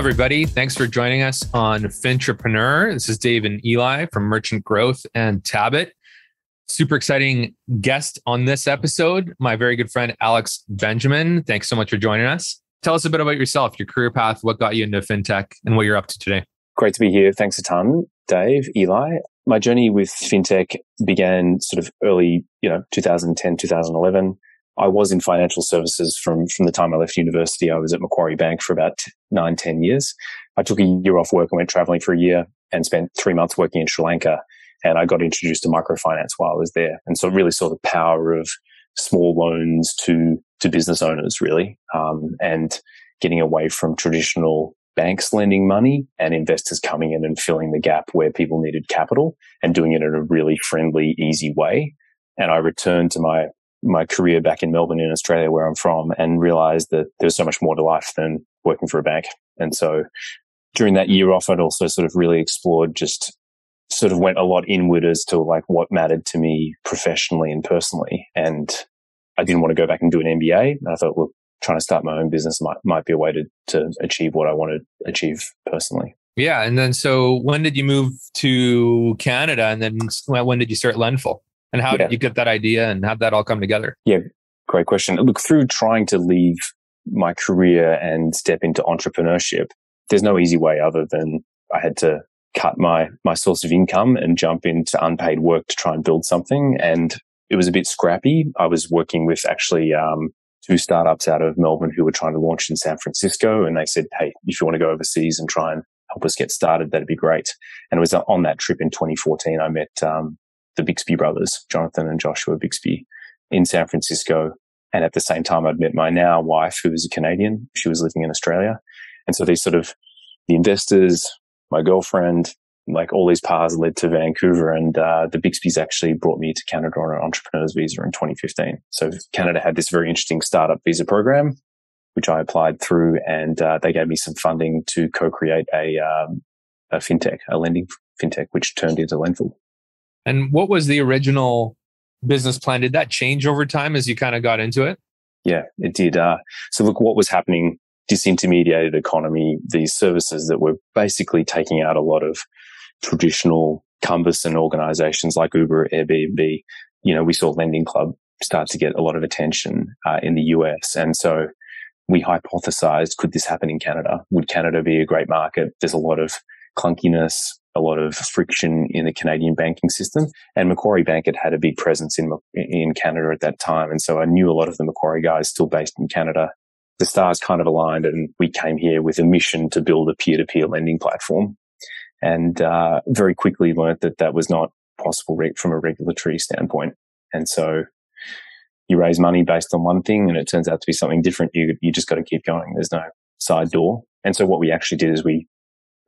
everybody. Thanks for joining us on Fintrepreneur. This is Dave and Eli from Merchant Growth and Tabit. Super exciting guest on this episode, my very good friend Alex Benjamin. Thanks so much for joining us. Tell us a bit about yourself, your career path, what got you into fintech, and what you're up to today. Great to be here. Thanks a ton, Dave, Eli. My journey with fintech began sort of early, you know, 2010, 2011. I was in financial services from, from the time I left university. I was at Macquarie Bank for about nine, 10 years. I took a year off work and went traveling for a year and spent three months working in Sri Lanka. And I got introduced to microfinance while I was there. And so really saw the power of small loans to, to business owners, really, um, and getting away from traditional banks lending money and investors coming in and filling the gap where people needed capital and doing it in a really friendly, easy way. And I returned to my my career back in Melbourne in Australia, where I'm from, and realized that there's so much more to life than working for a bank. And so during that year off, I'd also sort of really explored just sort of went a lot inward as to like what mattered to me professionally and personally. And I didn't want to go back and do an MBA. I thought, well, trying to start my own business might, might be a way to, to achieve what I want to achieve personally. Yeah. And then, so when did you move to Canada? And then when did you start Lendful? And how yeah. did you get that idea and how did that all come together? Yeah, great question. Look, through trying to leave my career and step into entrepreneurship, there's no easy way other than I had to cut my my source of income and jump into unpaid work to try and build something. And it was a bit scrappy. I was working with actually um, two startups out of Melbourne who were trying to launch in San Francisco, and they said, "Hey, if you want to go overseas and try and help us get started, that'd be great." And it was on that trip in 2014 I met um, the Bixby brothers, Jonathan and Joshua Bixby, in San Francisco. And at the same time, I'd met my now wife, who was a Canadian. She was living in Australia. And so these sort of the investors, my girlfriend, like all these paths led to Vancouver. And uh, the Bixby's actually brought me to Canada on an entrepreneur's visa in 2015. So Canada had this very interesting startup visa program, which I applied through, and uh, they gave me some funding to co-create a um, a fintech, a lending fintech, which turned into Lendful. And what was the original business plan? Did that change over time as you kind of got into it? Yeah, it did. Uh, so look, what was happening, disintermediated economy, these services that were basically taking out a lot of traditional cumbersome organizations like Uber, Airbnb. You know, we saw Lending Club start to get a lot of attention uh, in the US. And so we hypothesized, could this happen in Canada? Would Canada be a great market? There's a lot of clunkiness, a lot of friction in the Canadian banking system. And Macquarie Bank had had a big presence in, in Canada at that time. And so I knew a lot of the Macquarie guys still based in Canada. The stars kind of aligned and we came here with a mission to build a peer to peer lending platform. And uh, very quickly learned that that was not possible from a regulatory standpoint. And so you raise money based on one thing and it turns out to be something different. You, you just got to keep going. There's no side door. And so what we actually did is we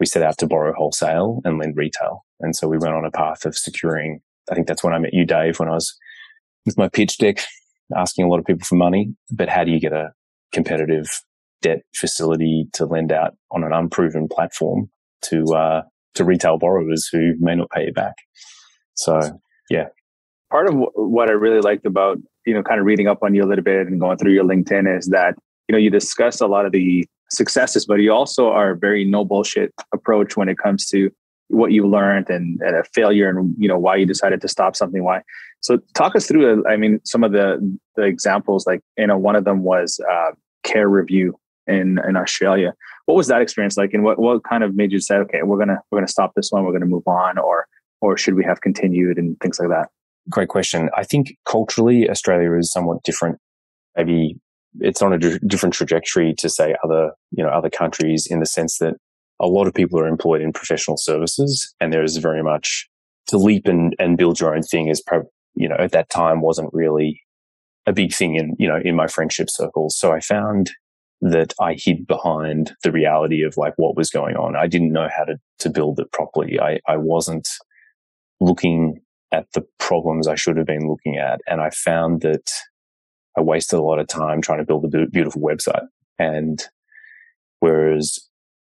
we set out to borrow wholesale and lend retail. And so we went on a path of securing. I think that's when I met you, Dave, when I was with my pitch deck asking a lot of people for money. But how do you get a competitive debt facility to lend out on an unproven platform to uh, to retail borrowers who may not pay you back? So yeah. Part of what I really liked about you know kind of reading up on you a little bit and going through your LinkedIn is that you know you discuss a lot of the successes, but you also are very no bullshit approach when it comes to what you learned and, and, a failure and you know why you decided to stop something why. So talk us through i mean some of the the examples like you know one of them was uh, care review in in australia. What was that experience like? And what, what kind of made you say okay we're gonna we're gonna stop this one we're gonna move on or or should we have continued and things like that? Great question. I think culturally australia is somewhat different. Maybe it's on a d- different trajectory to say other, you know, other countries in the sense that a lot of people are employed in professional services and there is very much to leap and, and build your own thing is, you know, at that time wasn't really a big thing in, you know, in my friendship circles. So I found that I hid behind the reality of like what was going on. I didn't know how to, to build it properly. I, I wasn't looking at the problems I should have been looking at. And I found that I wasted a lot of time trying to build a beautiful website. And whereas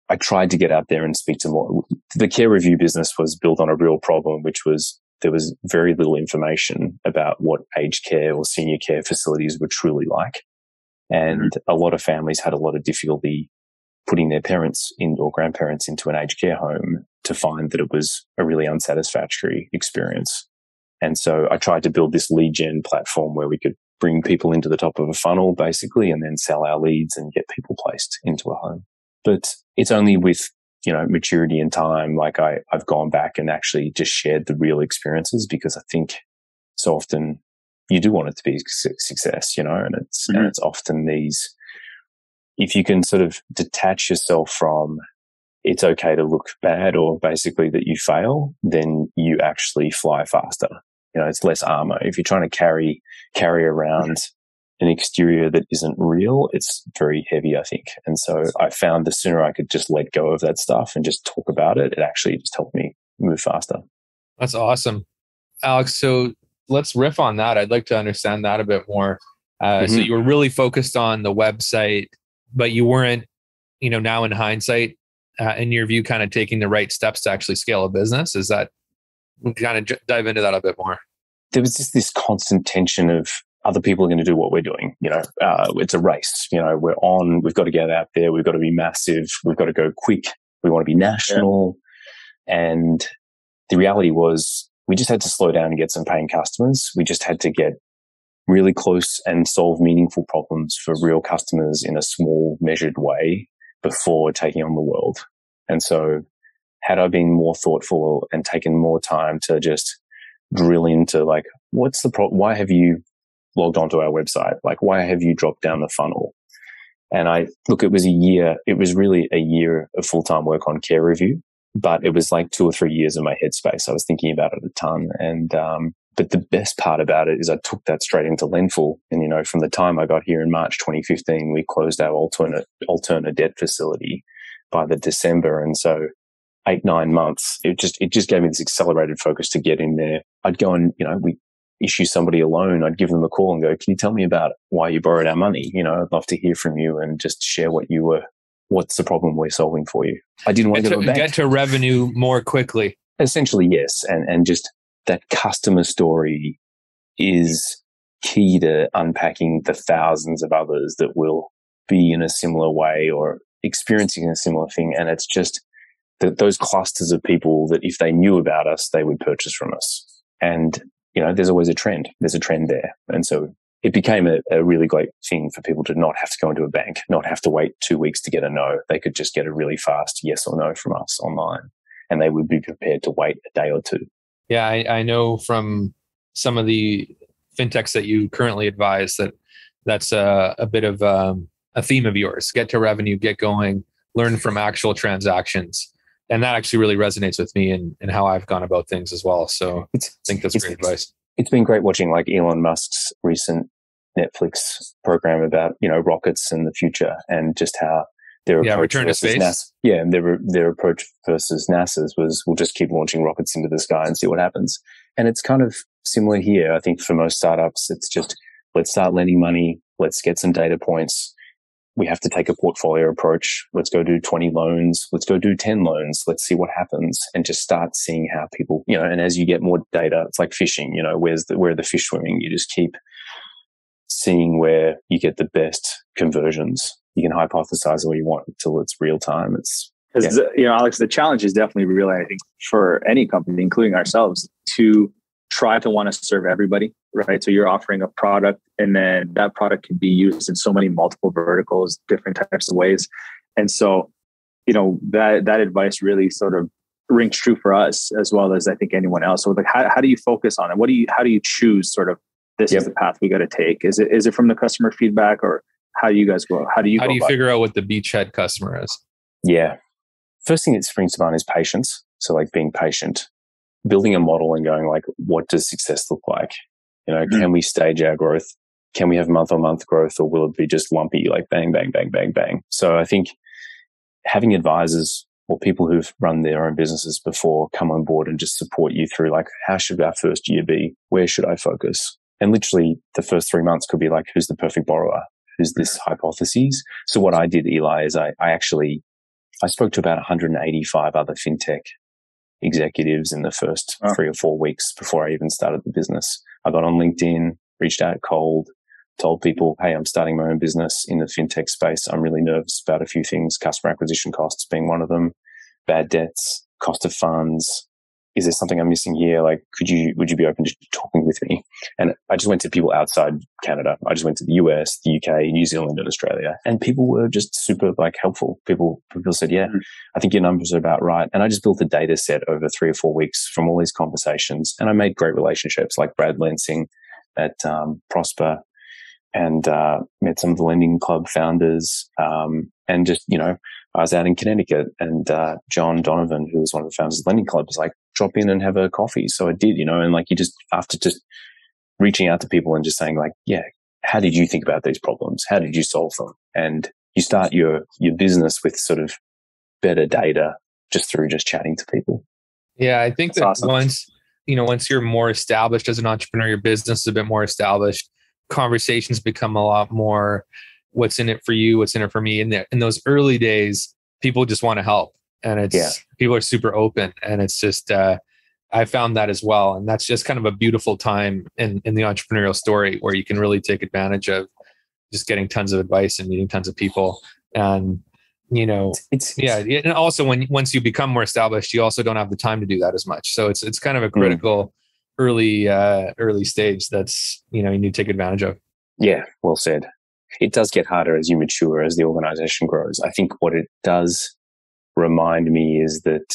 I tried to get out there and speak to more, the care review business was built on a real problem, which was there was very little information about what aged care or senior care facilities were truly like. And mm-hmm. a lot of families had a lot of difficulty putting their parents in or grandparents into an aged care home to find that it was a really unsatisfactory experience. And so I tried to build this lead gen platform where we could bring people into the top of a funnel basically and then sell our leads and get people placed into a home. But it's only with, you know, maturity and time, like I, I've gone back and actually just shared the real experiences because I think so often you do want it to be success, you know, and it's, mm-hmm. and it's often these, if you can sort of detach yourself from it's okay to look bad or basically that you fail, then you actually fly faster. You know, it's less armor. If you're trying to carry, carry around an exterior that isn't real, it's very heavy, I think. And so I found the sooner I could just let go of that stuff and just talk about it, it actually just helped me move faster. That's awesome. Alex, so let's riff on that. I'd like to understand that a bit more. Uh, mm-hmm. So you were really focused on the website, but you weren't, you know, now in hindsight, uh, in your view, kind of taking the right steps to actually scale a business? Is that kind of dive into that a bit more? There was just this constant tension of other people are going to do what we're doing. You know, uh, it's a race. You know, we're on. We've got to get out there. We've got to be massive. We've got to go quick. We want to be national. Yeah. And the reality was, we just had to slow down and get some paying customers. We just had to get really close and solve meaningful problems for real customers in a small, measured way before taking on the world. And so had I been more thoughtful and taken more time to just drill into like, what's the problem? Why have you logged onto our website? Like, why have you dropped down the funnel? And I look, it was a year, it was really a year of full time work on care review, but it was like two or three years in my headspace. I was thinking about it a ton. And, um, but the best part about it is I took that straight into Lendful. And, you know, from the time I got here in March 2015, we closed our Alterna, Alterna debt facility by the December. And so eight, nine months, it just, it just gave me this accelerated focus to get in there. I'd go and, you know, we issue somebody a loan. I'd give them a call and go, can you tell me about why you borrowed our money? You know, I'd love to hear from you and just share what you were, what's the problem we're solving for you. I didn't want get to, to get to revenue more quickly. Essentially, yes. And, and just that customer story is key to unpacking the thousands of others that will be in a similar way or experiencing a similar thing. And it's just that those clusters of people that if they knew about us, they would purchase from us. And, you know, there's always a trend. There's a trend there. And so it became a, a, really great thing for people to not have to go into a bank, not have to wait two weeks to get a no. They could just get a really fast yes or no from us online and they would be prepared to wait a day or two. Yeah, I, I know from some of the fintechs that you currently advise that that's a, a bit of um, a theme of yours. Get to revenue, get going, learn from actual transactions. And that actually really resonates with me and, and how I've gone about things as well. So I think that's great advice. It's been great watching like Elon Musk's recent Netflix program about, you know, rockets and the future and just how their yeah, approach versus NASA. Yeah, their their approach versus NASA's was we'll just keep launching rockets into the sky and see what happens. And it's kind of similar here. I think for most startups, it's just let's start lending money, let's get some data points. We have to take a portfolio approach. Let's go do 20 loans. Let's go do 10 loans. Let's see what happens and just start seeing how people, you know, and as you get more data, it's like fishing, you know, where's the, where are the fish swimming? You just keep seeing where you get the best conversions you can hypothesize all you want until it's real time. It's because yeah. you know, Alex, the challenge is definitely real. I think for any company, including ourselves, to try to want to serve everybody, right? So you're offering a product, and then that product can be used in so many multiple verticals, different types of ways, and so you know that that advice really sort of rings true for us as well as I think anyone else. So like, how how do you focus on it? What do you how do you choose sort of this yep. is the path we got to take? Is it is it from the customer feedback or how do you guys go? How do you how do you figure it? out what the beachhead customer is? Yeah, first thing that springs to mind is patience. So like being patient, building a model and going like, what does success look like? You know, mm-hmm. can we stage our growth? Can we have month on month growth, or will it be just lumpy, like bang, bang, bang, bang, bang? So I think having advisors or people who've run their own businesses before come on board and just support you through like, how should our first year be? Where should I focus? And literally the first three months could be like, who's the perfect borrower? who's this hypothesis. So what I did, Eli, is I, I actually, I spoke to about 185 other fintech executives in the first oh. three or four weeks before I even started the business. I got on LinkedIn, reached out cold, told people, hey, I'm starting my own business in the fintech space. I'm really nervous about a few things, customer acquisition costs being one of them, bad debts, cost of funds, is there something I'm missing here? Like, could you, would you be open to talking with me? And I just went to people outside Canada. I just went to the US, the UK, New Zealand, and Australia. And people were just super like helpful. People, people said, yeah, mm-hmm. I think your numbers are about right. And I just built a data set over three or four weeks from all these conversations. And I made great relationships like Brad Lansing at um, Prosper and uh, met some of the lending club founders um, and just, you know, I was out in Connecticut and uh, John Donovan, who was one of the founders of Lending Club, was like, drop in and have a coffee. So I did, you know, and like you just, after just reaching out to people and just saying like, yeah, how did you think about these problems? How did you solve them? And you start your, your business with sort of better data just through just chatting to people. Yeah. I think That's that awesome. once, you know, once you're more established as an entrepreneur, your business is a bit more established, conversations become a lot more what's in it for you, what's in it for me. In there, in those early days, people just want to help, and it's yeah. people are super open, and it's just uh, I found that as well, and that's just kind of a beautiful time in in the entrepreneurial story where you can really take advantage of just getting tons of advice and meeting tons of people, and you know it's, it's yeah, and also when once you become more established, you also don't have the time to do that as much. So it's it's kind of a hmm. critical. Mm. early uh early stage that's you know you need to take advantage of yeah well said it does get harder as you mature, as the organization grows. I think what it does remind me is that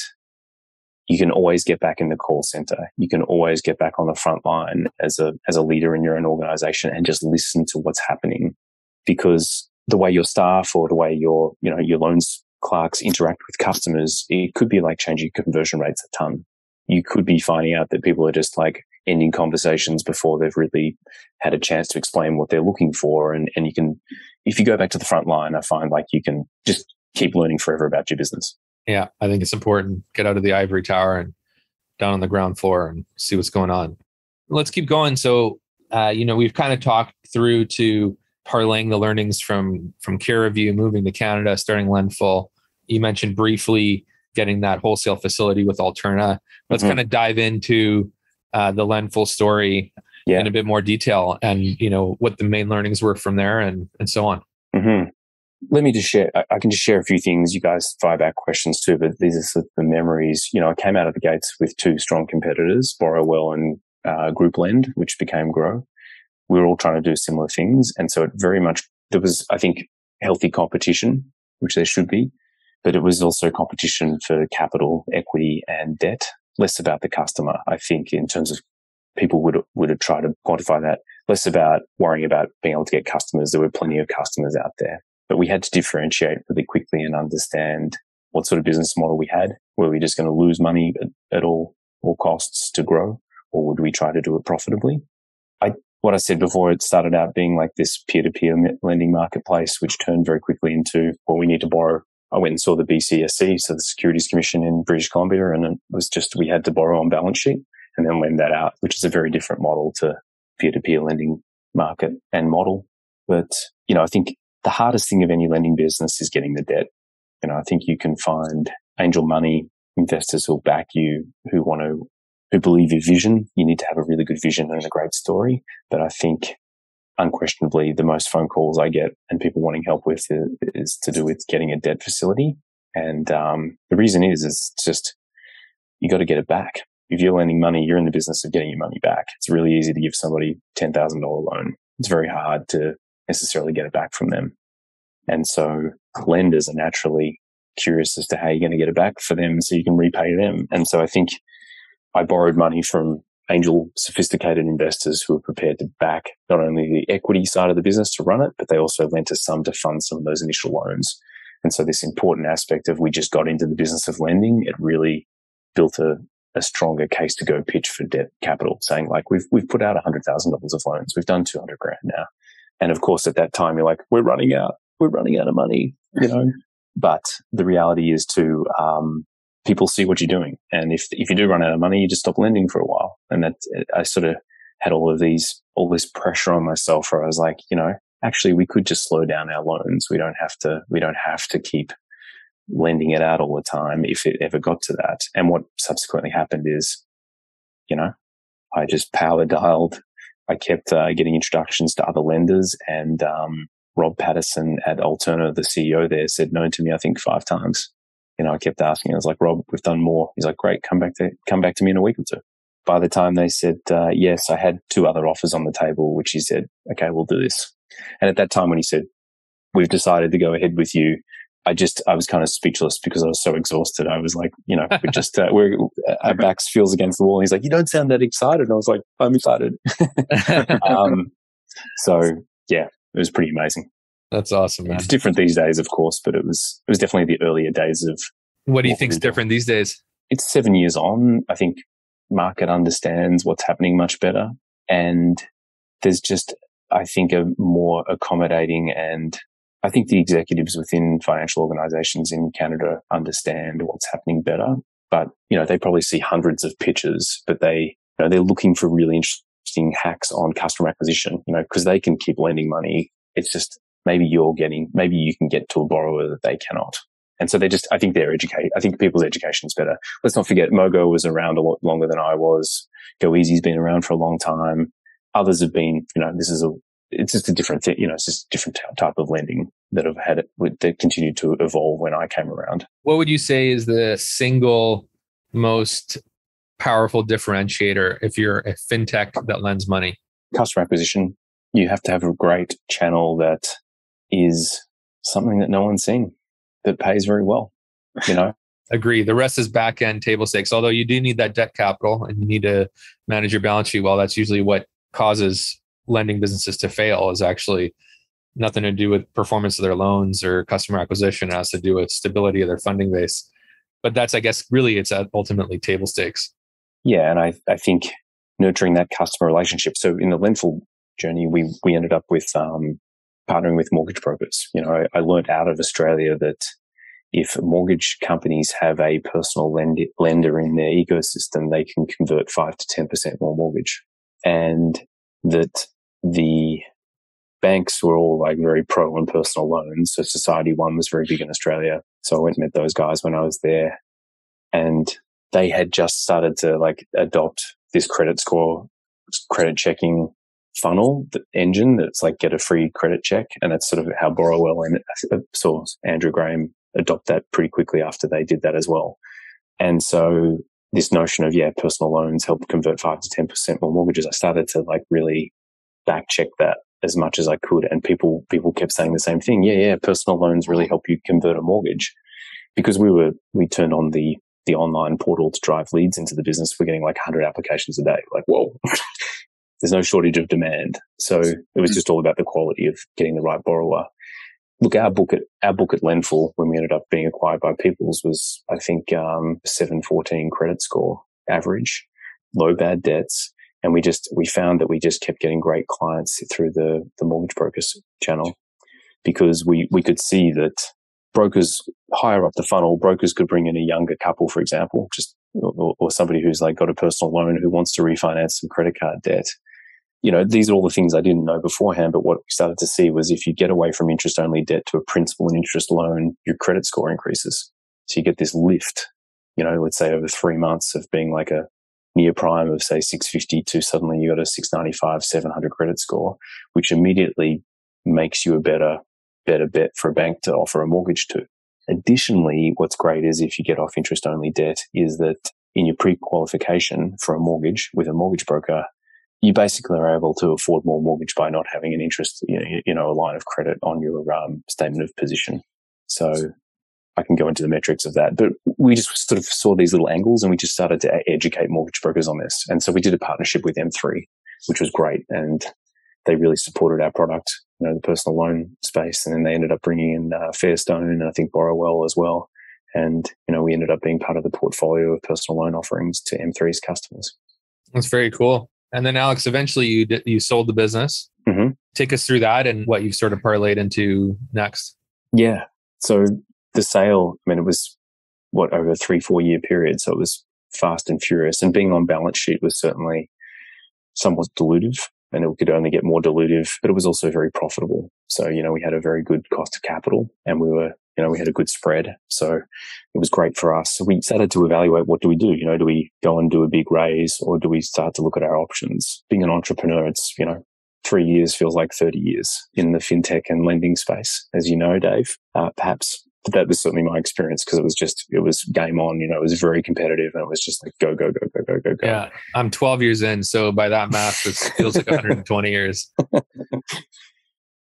you can always get back in the call center. You can always get back on the front line as a, as a leader in your own organization and just listen to what's happening because the way your staff or the way your, you know, your loans clerks interact with customers, it could be like changing conversion rates a ton. You could be finding out that people are just like, ending conversations before they've really had a chance to explain what they're looking for. And, and you can, if you go back to the front line, I find like you can just keep learning forever about your business. Yeah, I think it's important. Get out of the ivory tower and down on the ground floor and see what's going on. Let's keep going. So, uh, you know, we've kind of talked through to parlaying the learnings from from CareReview, moving to Canada, starting Lendful. You mentioned briefly getting that wholesale facility with Alterna. Let's mm-hmm. kind of dive into uh, the Lendful story yeah. in a bit more detail and you know what the main learnings were from there and and so on mm-hmm. Let me just share I, can just share a few things you guys fire back questions too but these are sort of the memories you know i came out of the gates with two strong competitors Borrowell and uh, group lend which became grow we were all trying to do similar things and so it very much there was i think healthy competition which there should be but it was also competition for capital equity and debt less about the customer. I think in terms of people would would have tried to quantify that, less about worrying about being able to get customers. There were plenty of customers out there, but we had to differentiate really quickly and understand what sort of business model we had. Were we just going to lose money at, at all all costs to grow, or would we try to do it profitably? I what I said before, it started out being like this peer to peer lending marketplace, which turned very quickly into well, we need to borrow I went and saw the BCSC, so the Securities Commission in British Columbia, and it was just we had to borrow on balance sheet and then lend that out, which is a very different model to peer-to-peer lending market and model. But you know, I think the hardest thing of any lending business is getting the debt. You know, I think you can find angel money investors who'll back you, who want to, who believe your vision. You need to have a really good vision and a great story. But I think unquestionably the most phone calls I get and people wanting help with is, to do with getting a debt facility. And um, the reason is, is just you got to get it back. If you're lending money, you're in the business of getting your money back. It's really easy to give somebody ten thousand dollar loan. It's very hard to necessarily get it back from them. And so lenders are naturally curious as to how you're going to get it back for them so you can repay them. And so I think I borrowed money from angel sophisticated investors who are prepared to back not only the equity side of the business to run it, but they also lent us some to fund some of those initial loans. And so this important aspect of we just got into the business of lending, it really built a, a stronger case to go pitch for debt capital, saying like we've we've put out hundred thousand dollars of loans, we've done two hundred grand now, and of course at that time you're like we're running out, we're running out of money, you know. but the reality is to um, people see what you're doing. And if, if you do run out of money, you just stop lending for a while. And that I sort of had all of these, all this pressure on myself where I was like, you know, actually we could just slow down our loans. We don't have to, we don't have to keep lending it out all the time if it ever got to that. And what subsequently happened is, you know, I just power dialed I kept uh, getting introductions to other lenders, and um, Rob Paterson at Alterna, the CEO there, said no to me. I think five times. You know, I kept asking. I was like, Rob, we've done more. He's like, great, come back to come back to me in a week or two. By the time they said uh, yes, I had two other offers on the table, which he said, okay, we'll do this. And at that time, when he said, we've decided to go ahead with you, I just I was kind of speechless because I was so exhausted. I was like, you know, we just uh, we're our backs feels against the wall. And he's like, you don't sound that excited. And I was like, I'm excited. um, so yeah, it was pretty amazing. That's awesome, man. It's different these days, of course, but it was it was definitely the earlier days of. What do you think's different these days? It's seven years on. I think market understands what's happening much better, and there's just I think a more accommodating and I think the executives within financial organizations in Canada understand what's happening better. But, you know, they probably see hundreds of pitches, but they, you know, they're looking for really interesting hacks on customer acquisition, you know, because they can keep lending money. It's just maybe you're getting, maybe you can get to a borrower that they cannot. And so they just, I think they're. I think people's education is better. Let's not forget Mogo was around a lot longer than I was. goeasy's been around for a long time. Others have been, you know, this is a it's just a different thing, you know, it's just a different type of lending that have had it that continued to evolve when I came around. What would you say is the single most powerful differentiator if you're a fintech that lends money? Customer acquisition. You have to have a great channel that is something that no one's seen that pays very well, you know? Agree. The rest is back end table stakes. Although you do need that debt capital and you need to manage your balance sheet well. That's usually what causes lending businesses to fail is actually nothing to do with performance of their loans or customer acquisition. It has to do with stability of their funding base. But that's, I guess, really it's ultimately table stakes. Yeah, and I, I think nurturing that customer relationship. So in the Lendful journey, we we ended up with um, partnering with mortgage brokers. You know, I, I learned out of Australia that if mortgage companies have a personal lend- lender in their ecosystem, they can convert five to ten percent more mortgage, and that the banks were all like very pro on personal loans. So Society One was very big in Australia. So I went and met those guys when I was there and they had just started to like adopt this credit score, credit checking funnel the engine that's like get a free credit check. And that's sort of how Borrowell and uh, saw Andrew Graham adopt that pretty quickly after they did that as well. And so this notion of, yeah, personal loans help convert five to 10% more mortgages. I started to like really back check that as much as I could. And people, people kept saying the same thing. Yeah, yeah, personal loans really help you convert a mortgage because we were, we turned on the, the online portal to drive leads into the business. We're getting like 100 applications a day. Like, whoa, there's no shortage of demand. So it was just all about the quality of getting the right borrower. Look, our book at our book at Lendful when we ended up being acquired by People's was I think um, seven fourteen credit score average, low bad debts, and we just we found that we just kept getting great clients through the the mortgage brokers channel because we we could see that brokers higher up the funnel brokers could bring in a younger couple for example just or, or somebody who's like got a personal loan who wants to refinance some credit card debt. You know these are all the things i didn't know beforehand but what we started to see was if you get away from interest only debt to a principal and interest loan your credit score increases. So you get this lift you know let's say over three months of being like a near prime of say 650 to suddenly you got a 695 700 credit score which immediately makes you a better better bet for a bank to offer a mortgage to. Additionally what's great is if you get off interest only debt is that in your pre-qualification for a mortgage with a mortgage broker you basically are able to afford more mortgage by not having an interest you know, a line of credit on your um, statement of position. So I can go into the metrics of that. But we just sort of saw these little angles and we just started to educate mortgage brokers on this. And so we did a partnership with M3, which was great. And they really supported our product, you know, the personal loan space. And then they ended up bringing in uh, Fairstone and I think Borrowell as well. And, you know, we ended up being part of the portfolio of personal loan offerings to M3's customers. That's very cool. And then Alex, eventually you did, you sold the business. Mm-hmm. Take us through that and what you've sort of parlayed into next. Yeah. So the sale, I mean, it was what over a three, four year period. So it was fast and furious. And being on balance sheet was certainly somewhat dilutive and it could only get more dilutive, but it was also very profitable. So, you know, we had a very good cost of capital and we were You know, we had a good spread. So it was great for us. So we started to evaluate what do we do? You know, do we go and do a big raise or do we start to look at our options? Being an entrepreneur, it's, you know, three years feels like 30 years in the fintech and lending space, as you know, Dave. Uh, perhaps but that was certainly my experience because it was just it was game on you know it was very competitive and it was just like go go go go go go go. Yeah i'm 12 years in so by that math it feels like 120 years.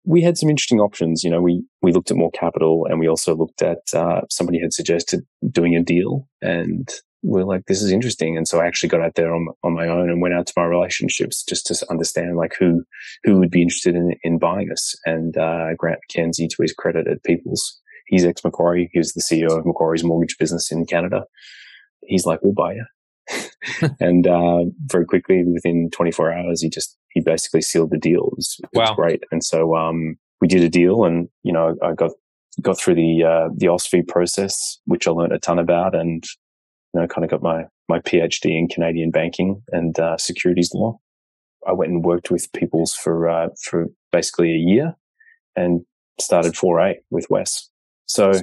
We had some interesting options you know we we looked at more capital and we also looked at uh, somebody had suggested doing a deal and we're like this is interesting and so i actually got out there on, on my own and went out to my relationships just to understand like who who would be interested in, in buying us and uh, grant mckenzie to his credit at people's he's ex Macquarie. He was the CEO of Macquarie's mortgage business in Canada. He's like, we'll buy you. and uh, very quickly, within 24 hours, he just he basically sealed the deal. It was, it wow. was great. And so um, we did a deal, and you know, I got got through the uh, the OSFI process, which I learned a ton about, and you know, kind of got my my PhD in Canadian banking and uh, securities law. I went and worked with People's for uh, for basically a year, and started 4A with Wes. So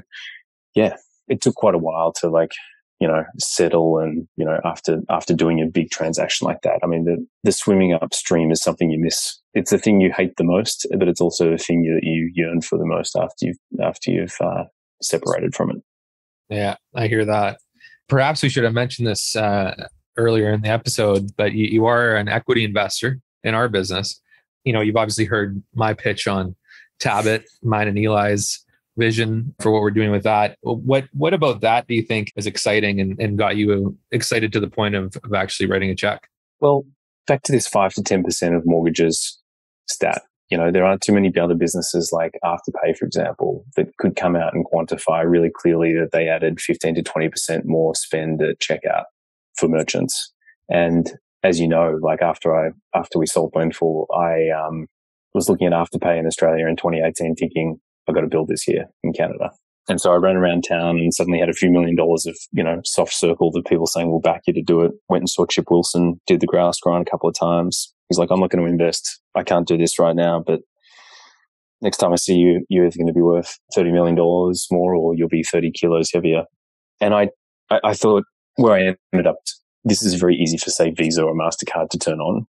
yeah, it took quite a while to like, you know, settle and, you know, after, after doing a big transaction like that. I mean, the, the swimming upstream is something you miss. It's the thing you hate the most, but it's also the thing that you yearn for the most after you've, after you've, uh, separated from it. Yeah, I hear that. Perhaps we should have mentioned this, uh, earlier in the episode, but you, you are an equity investor in our business. You know, you've obviously heard my pitch on Tabit, mine and Eli's vision for what we're doing with that. What what about that do you think is exciting and, and got you excited to the point of, of actually writing a check? Well, back to this five to ten percent of mortgages stat. You know, there aren't too many other businesses like Afterpay, for example, that could come out and quantify really clearly that they added 15 to 20% more spend at checkout for merchants. And as you know, like after I, after we sold Lendful, I, um, was looking at Afterpay in Australia in 2018 thinking, I've got to build this here in Canada. And so I ran around town and suddenly had a few million dollars of, you know, soft circle of people saying, we'll back you to do it. Went and saw Chip Wilson, did the Grouse Grind a couple of times. He's like, I'm not going to invest. I can't do this right now, but next time I see you, you're either going to be worth $30 million more or you'll be 30 kilos heavier. And I, I, I thought where I ended up, this is very easy for say Visa or MasterCard to turn on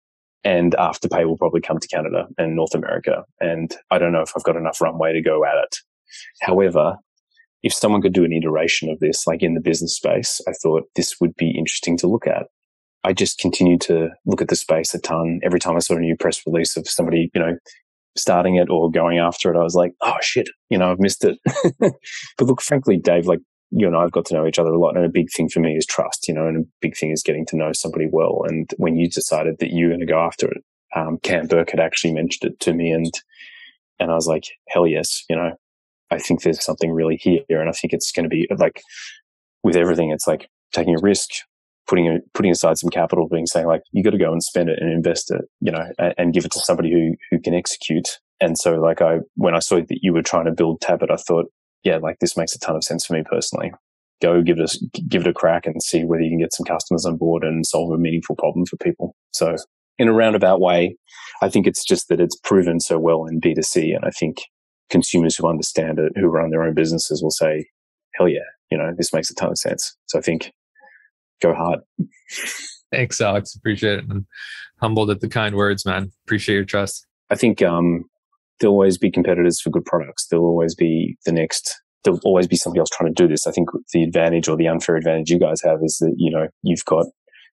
and Afterpay will probably come to Canada and North America. And I don't know if I've got enough runway to go at it. However, if someone could do an iteration of this, like in the business space, I thought this would be interesting to look at. I just continued to look at the space a ton. Every time I saw a new press release of somebody, you know, starting it or going after it, I was like, oh shit, you know, I've missed it. but look, frankly, Dave, like you and I have got to know each other a lot. And a big thing for me is trust, you know, and a big thing is getting to know somebody well. And when you decided that you were going to go after it, um, Cam Burke had actually mentioned it to me and, and I was like, hell yes, you know, I think there's something really here. And I think it's going to be like with everything, it's like taking a risk, putting a, putting aside some capital, being saying like, you got to go and spend it and invest it, you know, and, and give it to somebody who, who can execute. And so like I, when I saw that you were trying to build Tabit, I thought, yeah, like this makes a ton of sense for me personally. Go give it a, give it a crack and see whether you can get some customers on board and solve a meaningful problem for people. So in a roundabout way, I think it's just that it's proven so well in B2C. And I think consumers who understand it, who run their own businesses will say, hell yeah, you know, this makes a ton of sense. So I think go hard. Thanks, Alex. Appreciate it. And humbled at the kind words, man. Appreciate your trust. I think um, there'll always be competitors for good products. There'll always be the next, there'll always be somebody else trying to do this. I think the advantage or the unfair advantage you guys have is that, you know, you've got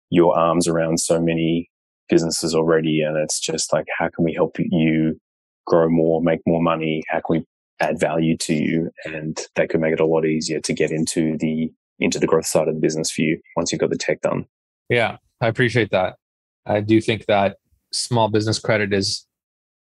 your arms around so many businesses already. And it's just like, how can we help you grow more, make more money? How can we add value to you? And that could make it a lot easier to get into the, into the growth side of the business for you once you've got the tech done. Yeah, I appreciate that. I do think that small business credit is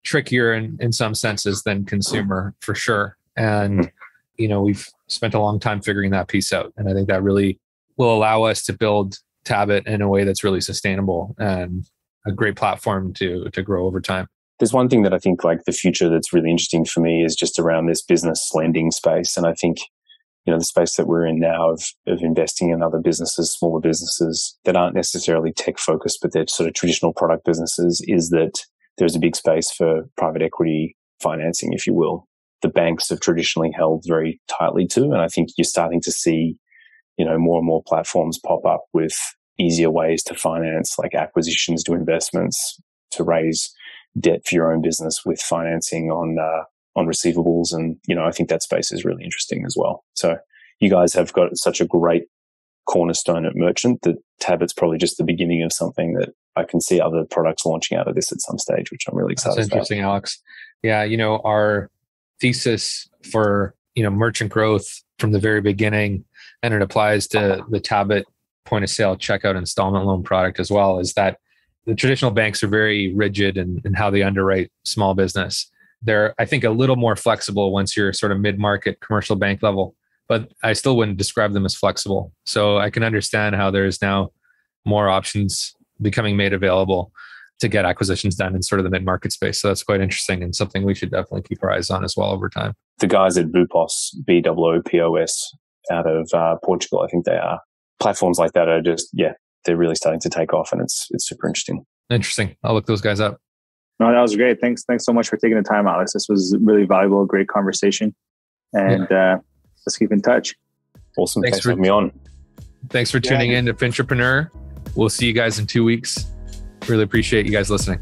trickier in, in some senses than consumer for sure. And, you know, we've spent a long time figuring that piece out. And I think that really will allow us to build Tabit in a way that's really sustainable and a great platform to to grow over time. There's one thing that I think like the future that's really interesting for me is just around this business lending space. And I think, you know, the space that we're in now of, of investing in other businesses, smaller businesses that aren't necessarily tech focused, but they're sort of traditional product businesses is that there's a big space for private equity financing, if you will, the banks have traditionally held very tightly to. And I think you're starting to see, you know, more and more platforms pop up with easier ways to finance, like acquisitions to investments, to raise debt for your own business with financing on uh, on receivables. And you know, I think that space is really interesting as well. So you guys have got such a great cornerstone at Merchant that Tabit's probably just the beginning of something that I can see other products launching out of this at some stage, which I'm really excited That's interesting, about. Alex. Yeah, you know, our thesis for you know merchant growth from the very beginning, and it applies to the Tabit point of sale checkout installment loan product as well, is that the traditional banks are very rigid in, in how they underwrite small business. They're, I think, a little more flexible once you're sort of mid market commercial bank level, but I still wouldn't describe them as flexible. So I can understand how there's now more options becoming made available to get acquisitions done in sort of the mid market space. So that's quite interesting and something we should definitely keep our eyes on as well over time. The guys at Boopos, B O O P O S, out of uh, Portugal, I think they are. Platforms like that are just, yeah, they're really starting to take off and it's it's super interesting. Interesting. I'll look those guys up. No, that was great. Thanks. Thanks so much for taking the time, Alex. This was really valuable, great conversation. And yeah. uh, let's keep in touch. Awesome. Thanks, Thanks for having me on. Thanks for tuning yeah. in to Fintrepreneur. We'll see you guys in two weeks. Really appreciate you guys listening.